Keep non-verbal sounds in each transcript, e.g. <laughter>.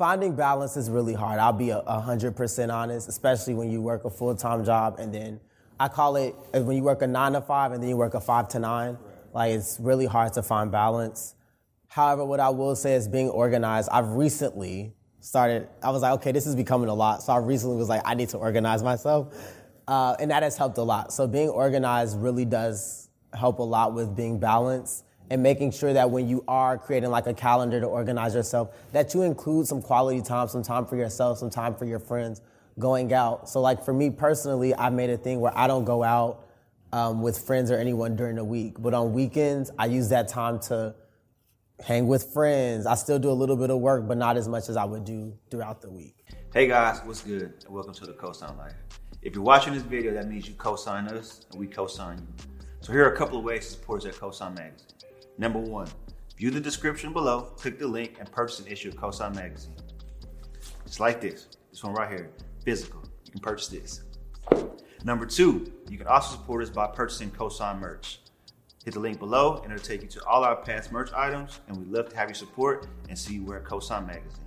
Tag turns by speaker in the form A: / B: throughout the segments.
A: finding balance is really hard. I'll be a hundred percent honest, especially when you work a full time job and then I call it uh, when you work a nine to five and then you work a five to nine. Like it's really hard to find balance. However, what I will say is being organized. I've recently started. I was like, okay, this is becoming a lot. So I recently was like, I need to organize myself, uh, and that has helped a lot. So being organized really does help a lot with being balanced and making sure that when you are creating like a calendar to organize yourself, that you include some quality time, some time for yourself, some time for your friends going out. So like for me personally, I made a thing where I don't go out um, with friends or anyone during the week, but on weekends I use that time to hang with friends. I still do a little bit of work, but not as much as I would do throughout the week.
B: Hey guys, what's good? Welcome to the Cosign Life. If you're watching this video, that means you co-sign us and we co-sign you. So here are a couple of ways to support us at Cosign Magazine. Number one, view the description below, click the link, and purchase an issue of Cosign Magazine. Just like this. This one right here, physical. You can purchase this. Number two, you can also support us by purchasing Cosign merch. Hit the link below and it'll take you to all our past merch items, and we'd love to have your support and see you wear Cosign Magazine.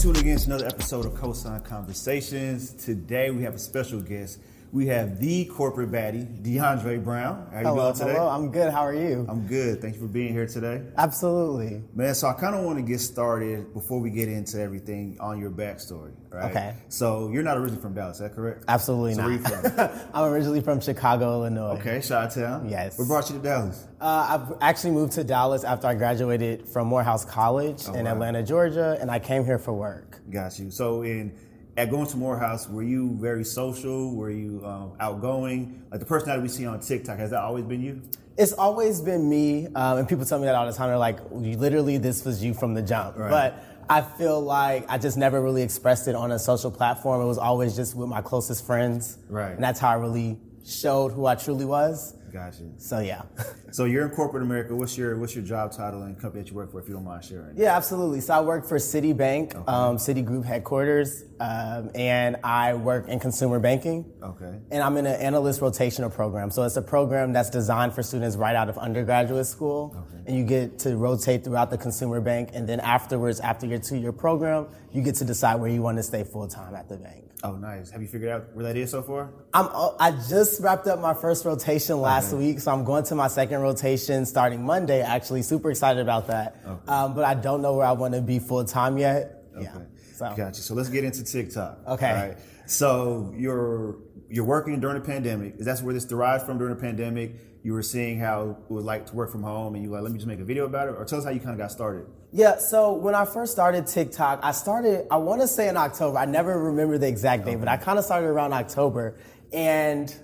B: Tuning in to another episode of Cosign Conversations. Today we have a special guest. We have the corporate baddie, DeAndre Brown. How you
A: hello,
B: doing today?
A: hello. I'm good. How are you?
B: I'm good. Thank you for being here today.
A: Absolutely.
B: Man, so I kind of want to get started before we get into everything on your backstory, right?
A: Okay.
B: So you're not originally from Dallas, is that correct?
A: Absolutely
B: So
A: not.
B: where you from? <laughs>
A: I'm originally from Chicago, Illinois.
B: Okay, Chi-Town.
A: Yes.
B: What brought you to Dallas?
A: Uh, I've actually moved to Dallas after I graduated from Morehouse College in
B: wow.
A: Atlanta, Georgia, and I came here for work.
B: Got you. So in at going to Morehouse, were you very social? Were you um, outgoing? Like the personality we see on TikTok, has that always been you?
A: It's always been me, um, and people tell me that all the time. They're like, literally, this was you from the jump.
B: Right.
A: But I feel like I just never really expressed it on a social platform. It was always just with my closest friends.
B: Right.
A: And that's how I really showed who I truly was.
B: Got you.
A: So yeah. <laughs>
B: So you're in corporate America. What's your what's your job title and company that you work for, if you don't mind sharing?
A: Yeah, absolutely. So I work for Citibank, um, Citigroup headquarters, um, and I work in consumer banking.
B: Okay.
A: And I'm in an analyst rotational program. So it's a program that's designed for students right out of undergraduate school. And you get to rotate throughout the consumer bank. And then afterwards, after your two year program, you get to decide where you want to stay full time at the bank.
B: Oh, nice. Have you figured out where that is so far?
A: I'm, uh, I just wrapped up my first rotation last week, so I'm going to my second rotation starting Monday. Actually, super excited about that. Um, but I don't know where I want to be full time yet. Yeah. So
B: Got you. So let's get into TikTok.
A: Okay.
B: All right. So you're you're working during the pandemic. Is that where this derived from during the pandemic? You were seeing how it was like to work from home, and you were like, let me just make a video about it, or tell us how you kind of got started.
A: Yeah, so when I first started TikTok, I started, I want to say in October. I never remember the exact date, but I kind of started around October. And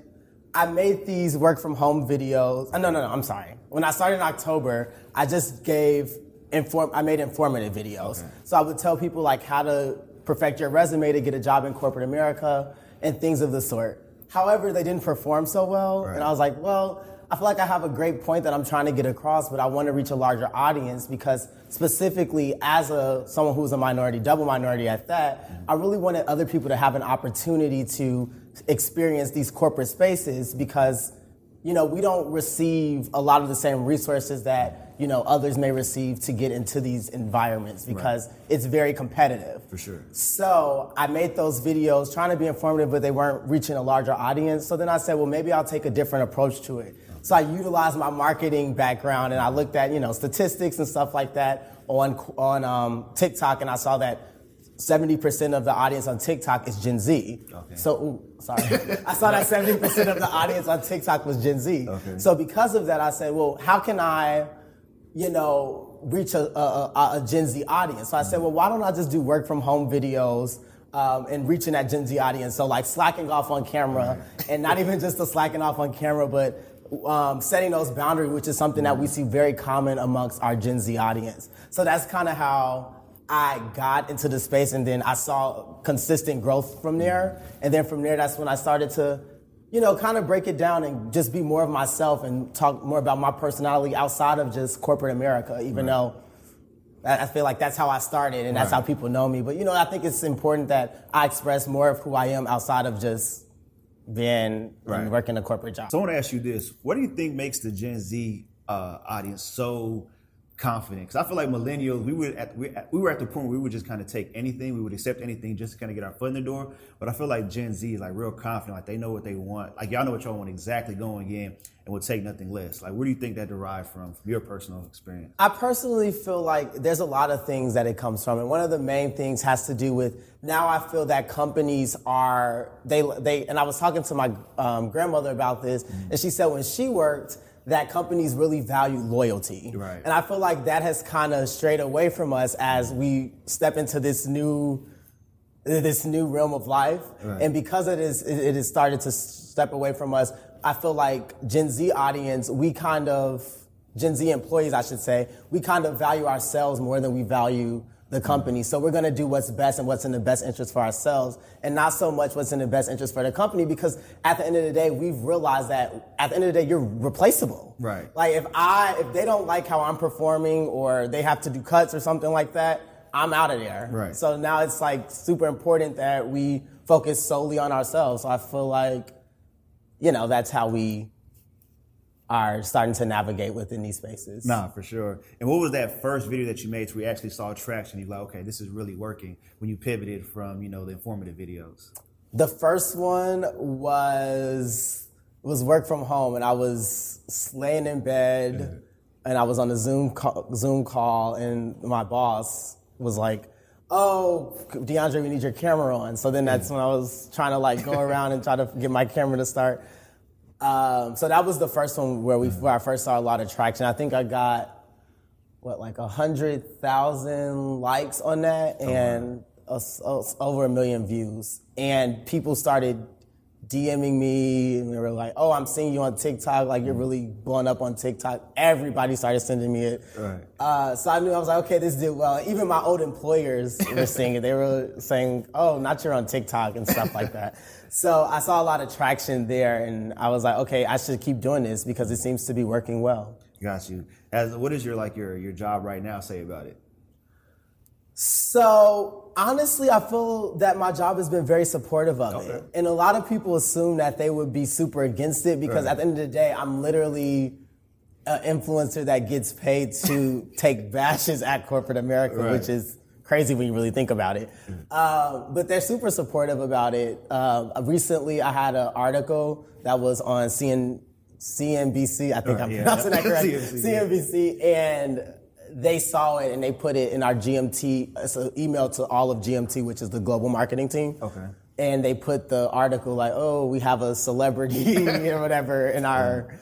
A: I made these work from home videos. Uh, no, no, no, I'm sorry. When I started in October, I just gave, inform, I made informative videos. So I would tell people like how to perfect your resume to get a job in corporate America and things of the sort. However, they didn't perform so well. And I was like, well, I feel like I have a great point that I'm trying to get across, but I want to reach a larger audience because specifically as a someone who's a minority, double minority at that, I really wanted other people to have an opportunity to experience these corporate spaces because you know, we don't receive a lot of the same resources that, you know, others may receive to get into these environments because it's very competitive.
B: For sure.
A: So I made those videos trying to be informative, but they weren't reaching a larger audience. So then I said, well, maybe I'll take a different approach to it. So I utilized my marketing background and I looked at, you know, statistics and stuff like that on, on um, TikTok and I saw that 70% of the audience on TikTok is Gen Z. So, ooh, sorry. I saw that 70% of the audience on TikTok was Gen Z.
B: Okay.
A: So because of that, I said, well, how can I, you know, reach a, a, a, a Gen Z audience? So I said, well, why don't I just do work from home videos um, and reaching that Gen Z audience? So like slacking off on camera and not even just the slacking off on camera, but um, setting those boundaries, which is something that we see very common amongst our Gen Z audience. So that's kind of how I got into the space and then I saw consistent growth from there. And then from there, that's when I started to, you know, kind of break it down and just be more of myself and talk more about my personality outside of just corporate America, even though I I feel like that's how I started and that's
B: Right.
A: how people know me. But, you know, I think it's important that I express more of who I am outside of just being
B: Right.
A: working a corporate job.
B: So I want to ask you this: What do you think makes the Gen Z uh, audience so confident? Because I feel like millennials, we were at we, we were at the point where we would just kind of take anything, we would accept anything just to kind of get our foot in the door. But I feel like Gen Z is like real confident, like they know what they want, like y'all know what y'all want exactly going in, and will take nothing less. Like, where do you think that derived from, from your personal experience?
A: I personally feel like there's a lot of things that it comes from, and one of the main things has to do with now. I feel that companies are they they, and I was talking to my um, grandmother about this, and she said when she worked that companies really value loyalty,
B: Right.
A: and I feel like that has kind of strayed away from us as we step into this new this new realm of life.
B: Right.
A: And because it is, it it has started to step away from us, I feel like Gen Z audience, we kind of, Gen Z employees, I should say, we kind of value ourselves more than we value the company. So we're going to do what's best and what's in the best interest for ourselves and not so much what's in the best interest for the company because at the end of the day, we've realized that at the end of the day, you're replaceable.
B: Right.
A: Like if I, if they don't like how I'm performing or they have to do cuts or something like that, I'm out of there.
B: Right.
A: So now it's like super important that we focus solely on ourselves. So I feel like, you know, that's how we are starting to navigate within these spaces.
B: Nah, for sure. And what was that first video that you made where you actually saw traction? You're like, okay, this is really working. When you pivoted from, you know, the informative videos.
A: The first one was was work from home, and I was laying in bed, and I was on a Zoom call, Zoom call, and my boss was like, "Oh, DeAndre, we need your camera on." So then that's mm. when I was trying to like go around and try to get my camera to start. Um, so that was the first one where we where I first saw a lot of traction. I think I got what like a hundred thousand likes on that and a s- a s- over a million views. And people started DMing me and they were like, "Oh, I'm seeing you on TikTok. Like you're really blowing up on TikTok." Everybody started sending me it.
B: Right.
A: Uh, so I knew I was like, "Okay, this did well." Even my old employers were seeing it. They were saying, "Oh, not you're on TikTok and stuff like that." <laughs> So I saw a lot of traction there, and I was like, "Okay, I should keep doing this because it seems to be working well."
B: Got you. As what is your like your your job right now? Say about it.
A: So honestly, I feel that my job has been very supportive of
B: Okay.
A: it, and a lot of people assume that they would be super against it because
B: Right.
A: at the end of the day, I'm literally an influencer that gets paid to <laughs> take bashes at corporate America,
B: Right.
A: which is crazy when you really think about it. Uh, but they're super supportive about it. Uh, recently, I had an article that was on CN, CNBC. I think
B: Right,
A: I'm
B: yeah.
A: pronouncing that <laughs> correct.
B: CNBC, yeah.
A: CNBC, and they saw it and they put it in our GMT. It's an email to all of GMT, which is the global marketing team.
B: Okay.
A: And they put the article like, "Oh, we have a celebrity <laughs> or whatever in our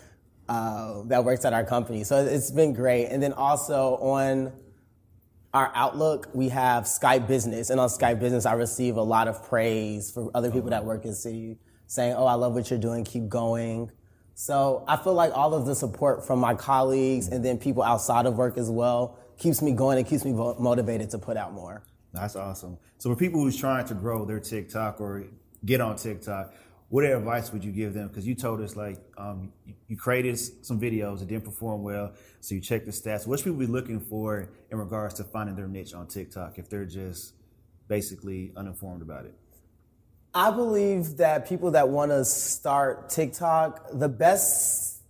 A: uh, that works at our company." So it's been great. And then also on our Outlook, we have Skype Business, and on Skype Business, I receive a lot of praise for other people that work in Citi, saying, "Oh, I love what you're doing. Keep going." So I feel like all of the support from my colleagues and then people outside of work as well keeps me going and keeps me motivated to put out more.
B: That's awesome. So for people who's trying to grow their TikTok or get on TikTok, what advice would you give them? Because you told us like um, you, you created some videos that didn't perform well, so you check the stats. What should people be looking for in regards to finding their niche on TikTok if they're just basically uninformed about it?
A: I believe that people that want to start TikTok, the best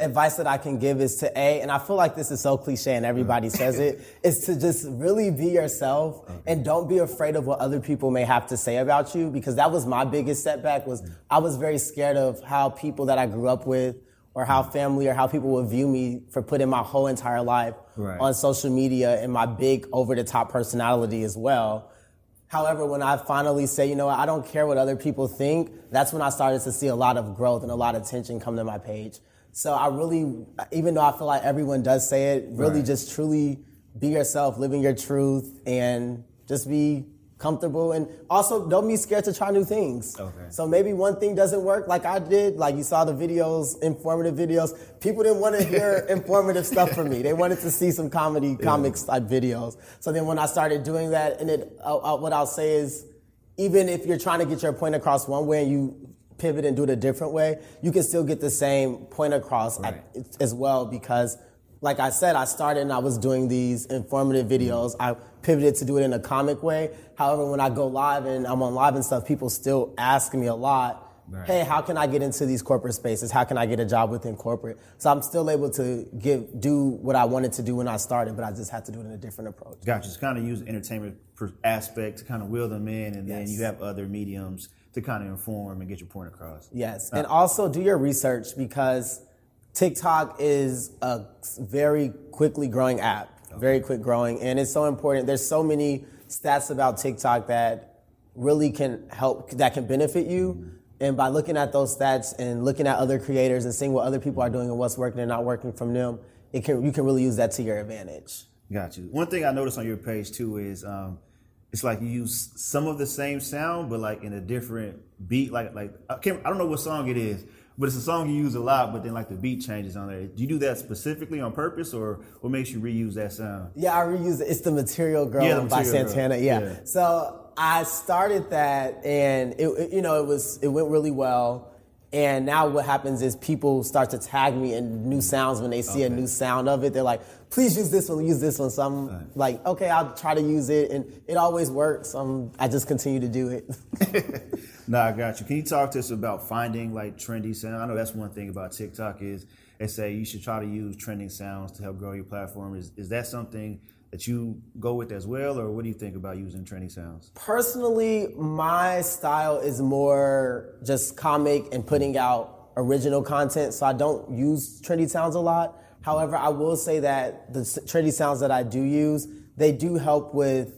A: advice that I can give is to A, and I feel like this is so cliche and everybody mm. says it, <laughs> is to just really be yourself and don't be afraid of what other people may have to say about you because that was my biggest setback was mm. I was very scared of how people that I grew up with or how mm. family or how people would view me for putting my whole entire life
B: Right.
A: on social media and my big over the top personality as well. However, when I finally say, you know I don't care what other people think, that's when I started to see a lot of growth and a lot of attention come to my page. So I really, even though I feel like everyone does say it, really
B: Right.
A: just truly be yourself, living your truth, and just be comfortable. And also, don't be scared to try new things.
B: Okay.
A: So maybe one thing doesn't work like I did. Like you saw the videos, informative videos. People didn't want to <laughs> hear informative stuff from me. They wanted to see some comedy, comics type videos. So then when I started doing that, and it, uh, uh, what I'll say is, even if you're trying to get your point across one way and you pivot and do it a different way, you can still get the same point across
C: Right.
A: at, as well because like I said, I started and I was doing these informative videos. I pivoted to do it in a comic way. However, when I go live and I'm on live and stuff, people still ask me a lot,
C: Right.
A: hey, how can I get into these corporate spaces? How can I get a job within corporate? So I'm still able to give do what I wanted to do when I started, but I just had to do it in a different approach.
B: Gotcha. Just kind of use the entertainment aspect to kind of wheel them in, and then you have other mediums to kind of inform and get your point across.
A: Yes, uh, and also do your research because TikTok is a very quickly growing app, very quick growing, and it's so important. There's so many stats about TikTok that really can help, that can benefit you. And by looking at those stats and looking at other creators and seeing what other people are doing and what's working and not working from them, it can you can really use that to your advantage.
B: Got you. One thing I noticed on your page too is um, it's like you use some of the same sound, but like in a different beat. Like like I, I don't know what song it is, but it's a song you use a lot. But then like the beat changes on there. Do you do that specifically on purpose, or what makes you reuse that sound?
A: Yeah, I reuse it. It's the Material Girl
B: Yeah, The
A: by
B: Material Girl.
A: Santana. Yeah.
B: Yeah.
A: So I started that, and it, it- you know, it was it went really well. And now what happens is people start to tag me in new sounds when they see a new sound of it. They're like, "Please use this one, use this one." So I'm like, "Okay, I'll try to use it," and it always works. Um, I just continue to do it. <laughs> <laughs>
B: No, I got you. Can you talk to us about finding like trendy sound? I know that's one thing about TikTok is they say you should try to use trending sounds to help grow your platform. Is is that something that you go with as well, or what do you think about using trendy sounds?
A: Personally, my style is more just comic and putting out original content, so I don't use trendy sounds a lot. However, I will say that the trendy sounds that I do use, they do help with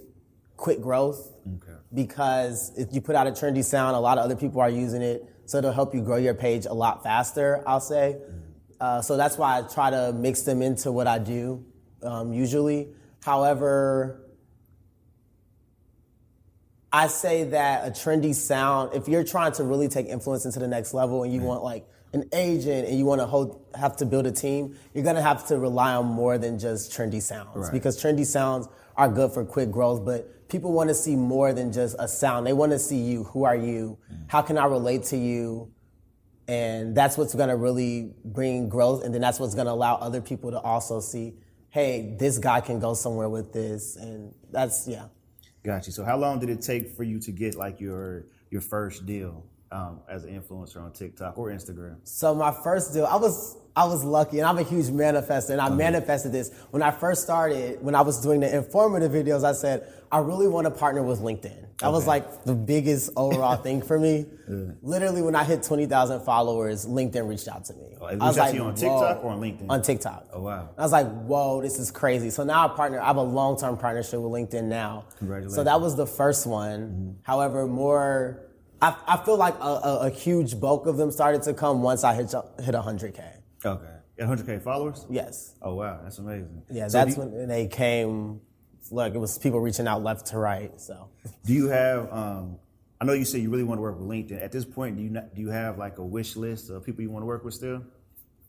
A: quick growth
B: Okay.
A: because if you put out a trendy sound, a lot of other people are using it, so it'll help you grow your page a lot faster. I'll say. Uh, so that's why I try to mix them into what I do um, usually. However, I say that a trendy sound, if you're trying to really take influence into the next level and you mm-hmm. want like an agent and you want to hold, have to build a team, you're gonna have to rely on more than just trendy sounds
B: Right.
A: because trendy sounds are good for quick growth, but people want to see more than just a sound. They want to see you. Who are you? Mm. How can I relate to you? And that's what's gonna really bring growth, and then that's what's gonna allow other people to also see, hey, this guy can go somewhere with this, and that's yeah.
B: Got you. So how long did it take for you to get like your your first deal um, as an influencer on TikTok or Instagram?
A: So my first deal, I was I was lucky, and I'm a huge manifester, and I manifested this when I first started. When I was doing the informative videos, I said I really want to partner with LinkedIn. That was like the biggest overall <laughs> thing for me. Literally, when I hit twenty thousand followers, LinkedIn reached out to me.
B: Oh, it
A: I was
B: reached out to you on TikTok or on LinkedIn?
A: On TikTok.
B: Oh, wow.
A: I was like, whoa, this is crazy. So now I partner. I have a long term partnership with LinkedIn now.
B: Congratulations.
A: So that was the first one. Mm-hmm. However, more. I, I feel like a, a, a huge bulk of them started to come once I hit hit 100k.
B: Okay. 100k followers?
A: Yes.
B: Oh wow, that's amazing.
A: Yeah,
B: So
A: that's
B: do,
A: when they came. Like it was people reaching out left to right. So <laughs>
B: Do you have? Um, I know you said you really want to work with LinkedIn. At this point, do you not, do you have like a wish list of people you want to work with still?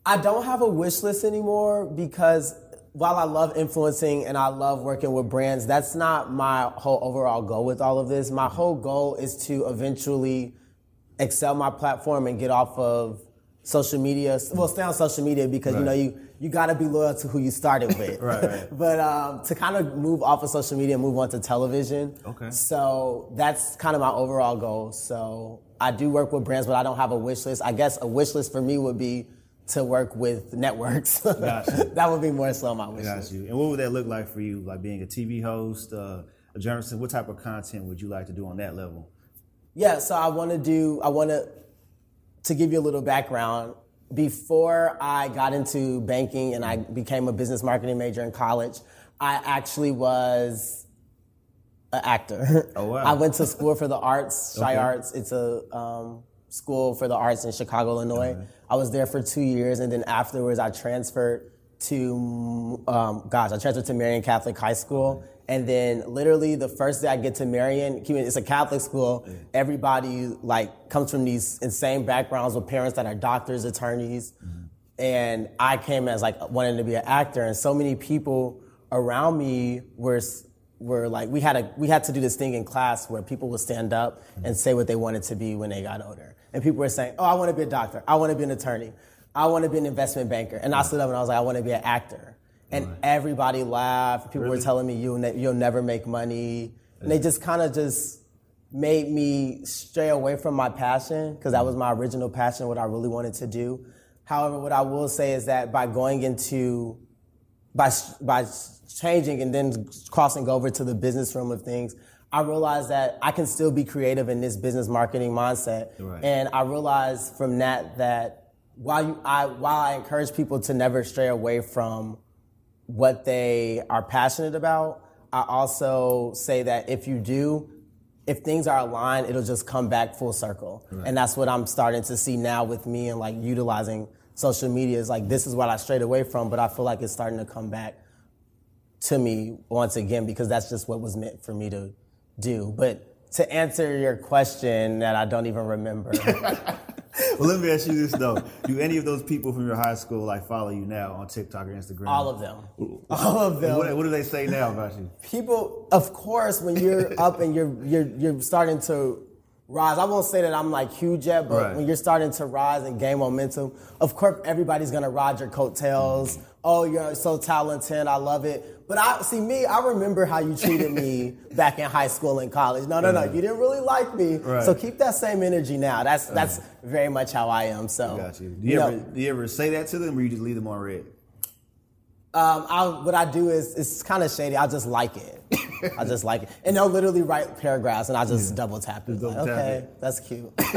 A: I don't have a wish list anymore because while I love influencing and I love working with brands, that's not my whole overall goal with all of this. My whole goal is to eventually excel my platform and get off of social media. Well, stay on social media because you know you you got to be loyal to who you started <laughs> with.
B: Right, right. <laughs>
A: but um, to kind of move off of social media and move on to television.
B: Okay.
A: So that's kind of my overall goal. So I do work with brands, but I don't have a wish list. I guess a wish list for me would be to work with networks. <laughs>
B: Gotcha.
A: that would be more so my wish list.
B: you. And what would that look like for you? Like being a TV host, uh, a journalist. What type of content would you like to do on that level?
A: Yeah, so I want to do. I want to to give you a little background. Before I got into banking and I became a business marketing major in college, I actually was an actor.
B: Oh, wow. <laughs>
A: I went to school for the arts, <laughs> Chi
B: Okay.
A: Arts. It's a um, school for the arts in Chicago, Illinois. I was there for two years, and then afterwards, I transferred to, um, gosh, I transferred to Marion Catholic High School. And then literally the first day I get to Marion, it's a Catholic school. Mm. Everybody like comes from these insane backgrounds with parents that are doctors, attorneys. Mm-hmm. And I came as like wanting to be an actor. And so many people around me were, were like, we had a, we had to do this thing in class where people would stand up mm-hmm. and say what they wanted to be when they got older. and people were saying, "Oh, I want to be a doctor. I want to be an attorney. I want to be an investment banker." And I mm. stood up and I was like, "I want to be an actor." And everybody laughed. People were telling me, "You ne- you'll never make money," and they just kind of just made me stray away from my passion because that mm. was my original passion, what I really wanted to do. However, what I will say is that by going into by by changing and then crossing over to the business realm of things, I realized that I can still be creative in this business marketing mindset.
B: Right.
A: And I realized from that that while you I while I encourage people to never stray away from what they are passionate about, I also say that if you do, if things are aligned, it'll just come back full circle. And that's what I'm starting to see now with me and like utilizing social media is like this is what I strayed away from, but I feel like it's starting to come back to me once again because that's just what was meant for me to do. But to answer your question that I don't even remember. <laughs> <laughs>
B: Well, let me ask you this though: Do any of those people from your high school like follow you now on TikTok or Instagram?
A: all of them. All of them.
B: What, what do they say now about you?
A: people of course when you're <laughs> up and you're you're you're starting to rise i won't say that i'm like huge yet but
B: Right.
A: when you're starting to rise and gain momentum of course everybody's gonna ride your coattails oh you're so talented i love it but i see me i remember how you treated me <laughs> back in high school and college no no no you didn't really like me
B: Right.
A: so keep that same energy now that's that's very much how i am so
B: Got you. Do you,
A: know,
B: ever do you ever say that to them, or you just leave them on read?
A: Um, I, what I do is it's kind of shady. I just like it. <coughs> <laughs> I just like it, and they'll literally write paragraphs, and I just double tap it. Like, okay,
B: it.
A: that's cute. <laughs>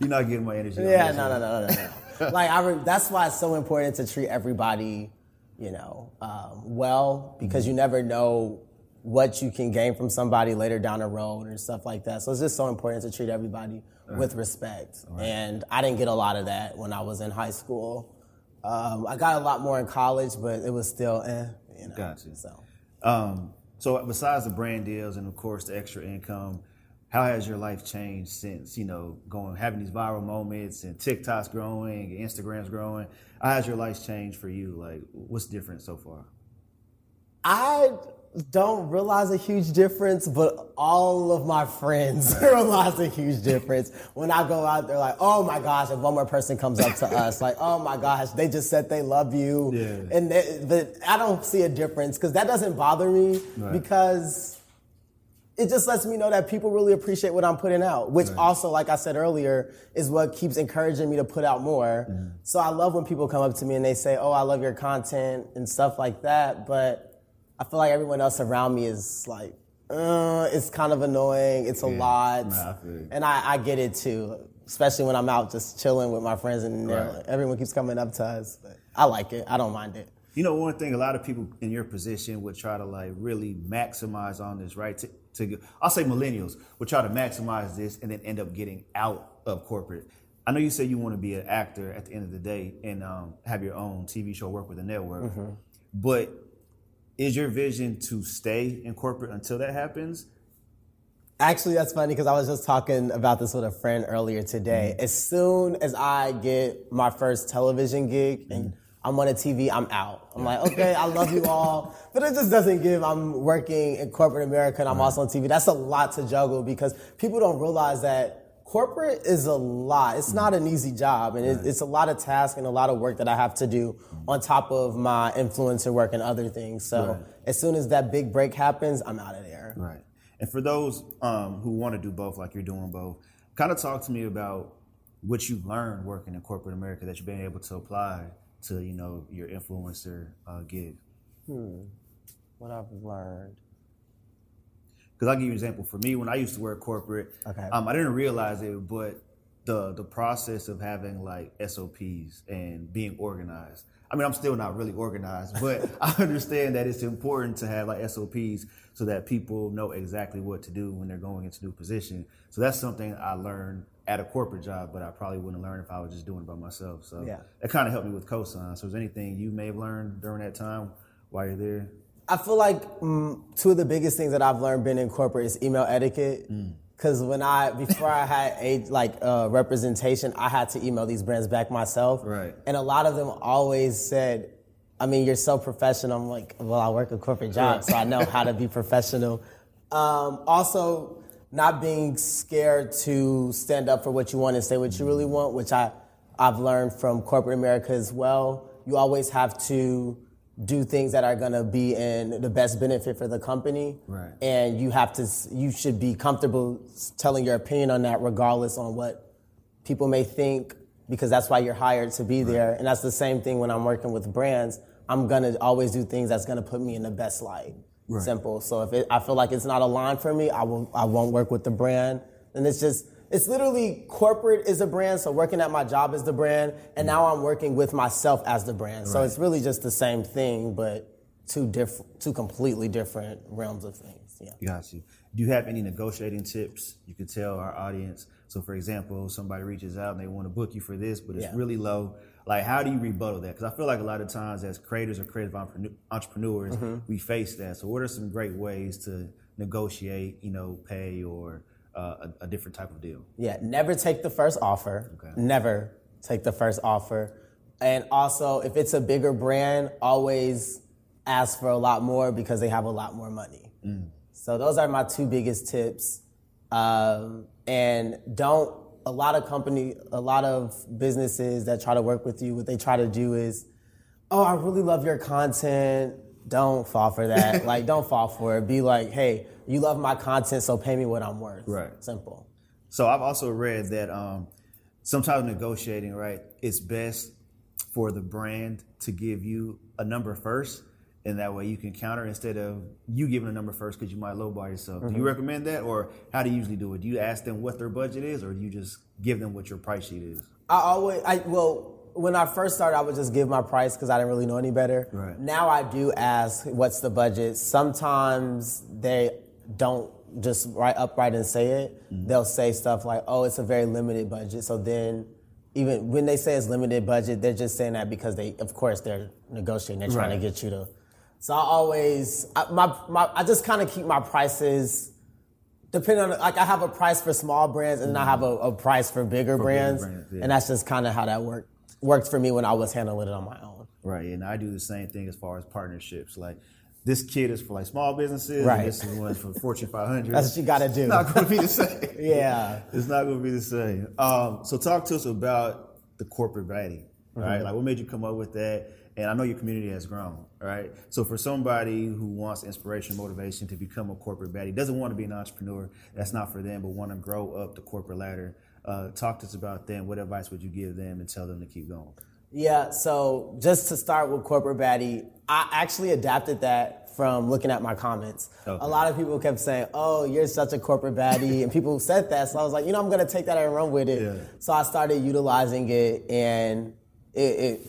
B: You're not getting my energy.
A: yeah, no, no, no, no, no, <laughs> no. like I, re- that's why it's so important to treat everybody, you know, um, well, because you never know what you can gain from somebody later down the road and stuff like that. So it's just so important to treat everybody with respect. And I didn't get a lot of that when I was in high school. Um, I got a lot more in college, but it was still, eh, you know.
B: Gotcha.
A: So.
B: Um, so besides the brand deals and of course the extra income, how has your life changed since you know going having these viral moments and TikTok's growing, Instagram's growing? How has your life changed for you? Like, what's different so far?
A: I don't realize a huge difference, but all of my friends <laughs> realize a huge difference. When I go out, they're like, oh my gosh, if one more person comes up to us, like, oh my gosh, they just said they love you.
B: Yeah.
A: And they, I don't see a difference because that doesn't bother me
B: Right.
A: because it just lets me know that people really appreciate what I'm putting out, which also, like I said earlier, is what keeps encouraging me to put out more.
B: Mm-hmm.
A: So I love when people come up to me and they say, "Oh, I love your content" and stuff like that. But I feel like everyone else around me is like, uh, it's kind of annoying. It's a lot,
B: Nah, I
A: and I, I get it too. Especially when I'm out just chilling with my friends and
B: Right.
A: everyone keeps coming up to us. But I like it. I don't mind it.
B: You know, one thing a lot of people in your position would try to like really maximize on this, right? To, to I'll say millennials would try to maximize this and then end up getting out of corporate. I know you say you want to be an actor at the end of the day and um, have your own TV show, work with a network, but is your vision to stay in corporate until that happens?
A: Actually, that's funny because I was just talking about this with a friend earlier today. Mm-hmm. As soon as I get my first television gig and mm-hmm. I'm on a TV, I'm out. I'm like, okay, I love you all, <laughs> but it just doesn't give. I'm working in corporate America and I'm also on TV. That's a lot to juggle because people don't realize that corporate is a lot. It's not an easy job, and it, it's a lot of tasks and a lot of work that I have to do on top of my influencer work and other things. So
B: Right.
A: as soon as that big break happens, I'm out of there.
B: Right. And for those um, who want to do both, like you're doing both, kind of talk to me about what you learned working in corporate America that you've been able to apply to, you know, your influencer uh, gig.
A: What I've learned.
B: Because I'll give you an example. For me, when I used to work corporate,
A: Okay.
B: um, I didn't realize it, but the the process of having like SOPs and being organized. I mean, I'm still not really organized, but <laughs> I understand that it's important to have like SOPs so that people know exactly what to do when they're going into new position. So that's something I learned at a corporate job, but I probably wouldn't learn if I was just doing it by myself. So
A: Yeah.
B: that kind of helped me with cosign. So is there anything you may have learned during that time while you're there?
A: I feel like mm, two of the biggest things that I've learned being in corporate is email etiquette. Because when I before I had a like uh, representation, I had to email these brands back myself.
B: Right.
A: And a lot of them always said, "I mean, you're so professional." I'm like, "Well, I work a corporate job,
B: Right.
A: so I know how to be professional." Um, also, not being scared to stand up for what you want and say what you really want, which I I've learned from corporate America as well. You always have to do things that are going to be in the best benefit for the company.
B: Right.
A: And you have to you should be comfortable telling your opinion on that regardless on what people may think because that's why you're hired to be there. And that's the same thing when I'm working with brands. I'm going to always do things that's going to put me in the best light.
B: Right.
A: Simple. So if it, I feel like it's not aligned for me, I will I won't work with the brand. And it's just it's literally corporate is a brand, so working at my job is the brand, and now I'm working with myself as the brand. So
B: Right.
A: it's really just the same thing, but two different, two completely different realms of things. Yeah.
B: Got you. Do you have any negotiating tips you could tell our audience? So, for example, somebody reaches out and they want to book you for this, but it's
A: Yeah.
B: really low. Like, how do you rebuttal that? Because I feel like a lot of times, as creators or creative entrepreneurs,
A: Mm-hmm.
B: we face that. So, what are some great ways to negotiate, you know, pay or uh, a, a different type of deal?
A: Yeah, never take the first offer.
B: Okay.
A: Never take the first offer. And also, if it's a bigger brand, always ask for a lot more because they have a lot more money. So those are my two biggest tips. Um, and don't a lot of company, a lot of businesses that try to work with you, what they try to do is, oh, I really love your content. Don't fall for that. <laughs> like, don't fall for it. Be like, hey, you love my content, so pay me what I'm worth.
B: Right.
A: Simple.
B: So I've also read that um, sometimes negotiating, right, it's best for the brand to give you a number first, and that way you can counter instead of you giving a number first because you might lowball yourself. Do you recommend that, or how do you usually do it? Do you ask them what their budget is, or do you just give them what your price sheet is?
A: I always, I well, when I first started, I would just give my price because I didn't really know any better.
B: Right.
A: Now I do ask, what's the budget? Sometimes they don't just write upright and say it. Mm-hmm. They'll say stuff like, "Oh, it's a very limited budget." So then, even when they say it's limited budget, they're just saying that because they, of course, they're negotiating. They're trying
B: Right.
A: to get you to. So I always, I, my, my, I just kind of keep my prices depending on like I have a price for small brands and I mm-hmm. have a, a price for bigger brands,
B: brands, yeah.
A: and that's just kind of how that worked worked for me when I was handling it on my own.
B: Right, and I do the same thing as far as partnerships. Like this kid is for like small businesses,
A: Right.
B: this is one for Fortune 500.
A: That's what you gotta do.
B: It's not going to be the same. <laughs>
A: Yeah.
B: it's not going to be the same. Um, so talk to us about the corporate all right? Like what made you come up with that? And I know your community has grown, right? So for somebody who wants inspiration, motivation to become a corporate baddie, doesn't want to be an entrepreneur, that's not for them, but want to grow up the corporate ladder. Uh, talk to us about them. What advice would you give them and tell them to keep going?
A: Yeah, so just to start with corporate baddie, I actually adapted that from looking at my comments.
B: Okay.
A: A lot of people kept saying, "Oh, you're such a corporate baddie," and people said that. So I was like, you know, I'm gonna take that and run with it.
B: Yeah.
A: So I started utilizing it, and it, it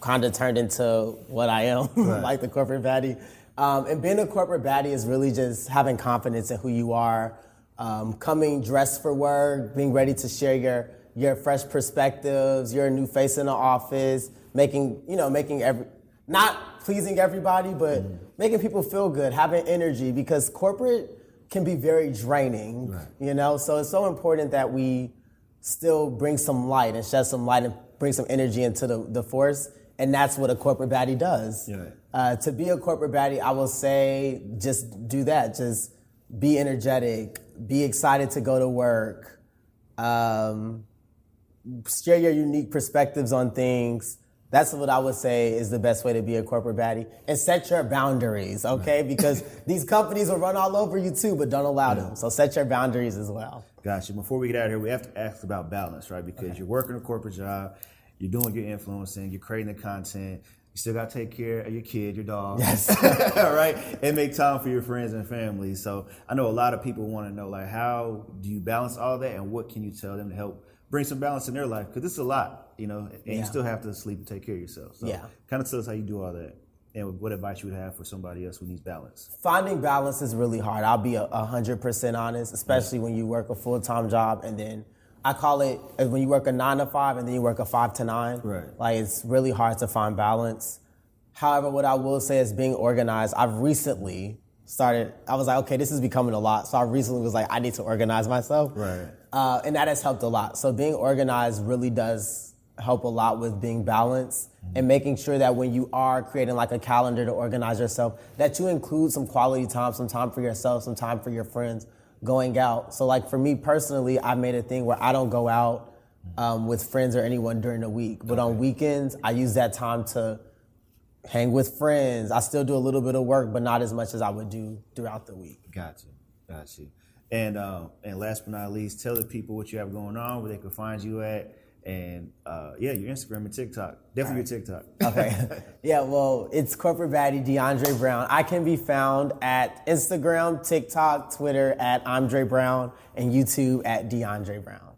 A: kind of turned into what I am, <laughs> like the corporate baddie. Um, and being a corporate baddie is really just having confidence in who you are, um, coming dressed for work, being ready to share your your fresh perspectives. You're a new face in the office, making you know making every not pleasing everybody, but making people feel good, having energy because corporate can be very draining. You know, so it's so important that we still bring some light and shed some light and bring some energy into the, the force. And that's what a corporate baddie does.
B: Yeah.
A: Uh, to be a corporate baddie, I will say just do that. Just be energetic, be excited to go to work, um, share your unique perspectives on things. That's what I would say is the best way to be a corporate baddie. And set your boundaries, okay? Because <laughs> these companies will run all over you too, but don't allow them. So set your boundaries as well.
B: Gotcha. Before we get out of here, we have to ask about balance, right? Because you're working a corporate job, you're doing your influencing, you're creating the content, you still got to take care of your kid, your dog.
A: Yes.
B: All <laughs> right. And make time for your friends and family. So I know a lot of people want to know, like, how do you balance all that and what can you tell them to help bring some balance in their life? Because it's a lot, you know, and
A: Yeah.
B: you still have to sleep and take care of yourself. So
A: Yeah.
B: kind of tell us how you do all that and what advice you would have for somebody else who needs balance.
A: Finding balance is really hard. I'll be a hundred percent honest, especially when you work a full time job and then I call it uh, when you work a nine to five and then you work a five to nine.
B: Right.
A: Like it's really hard to find balance. However, what I will say is being organized. I've recently started. I was like, okay, this is becoming a lot. So I recently was like, I need to organize myself.
B: Right.
A: Uh, and that has helped a lot. So being organized really does help a lot with being balanced and making sure that when you are creating like a calendar to organize yourself, that you include some quality time, some time for yourself, some time for your friends, going out. So like for me personally, I made a thing where I don't go out um, with friends or anyone during the week, but on weekends I use that time to hang with friends. I still do a little bit of work, but not as much as I would do throughout the week.
B: Gotcha, gotcha. And uh, and last but not least, tell the people what you have going on, where they can find you at, and uh, yeah, your Instagram and TikTok. Definitely your TikTok. <laughs>
A: Okay. yeah, well, it's corporate baddie DeAndre Brown. I can be found at Instagram, TikTok, Twitter at Andre Brown, and YouTube at DeAndre Brown.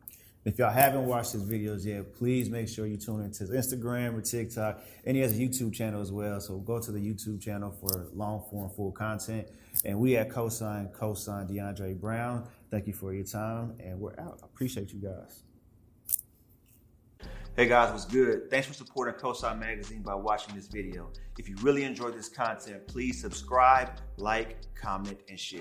B: If y'all haven't watched his videos yet, please make sure you tune into his Instagram or TikTok. And he has a YouTube channel as well. So go to the YouTube channel for long form, full content. And we at Cosign, Cosign DeAndre Brown. Thank you for your time. And we're out. I appreciate you guys.
C: Hey guys, what's good? Thanks for supporting Cosign Magazine by watching this video. If you really enjoyed this content, please subscribe, like, comment, and share.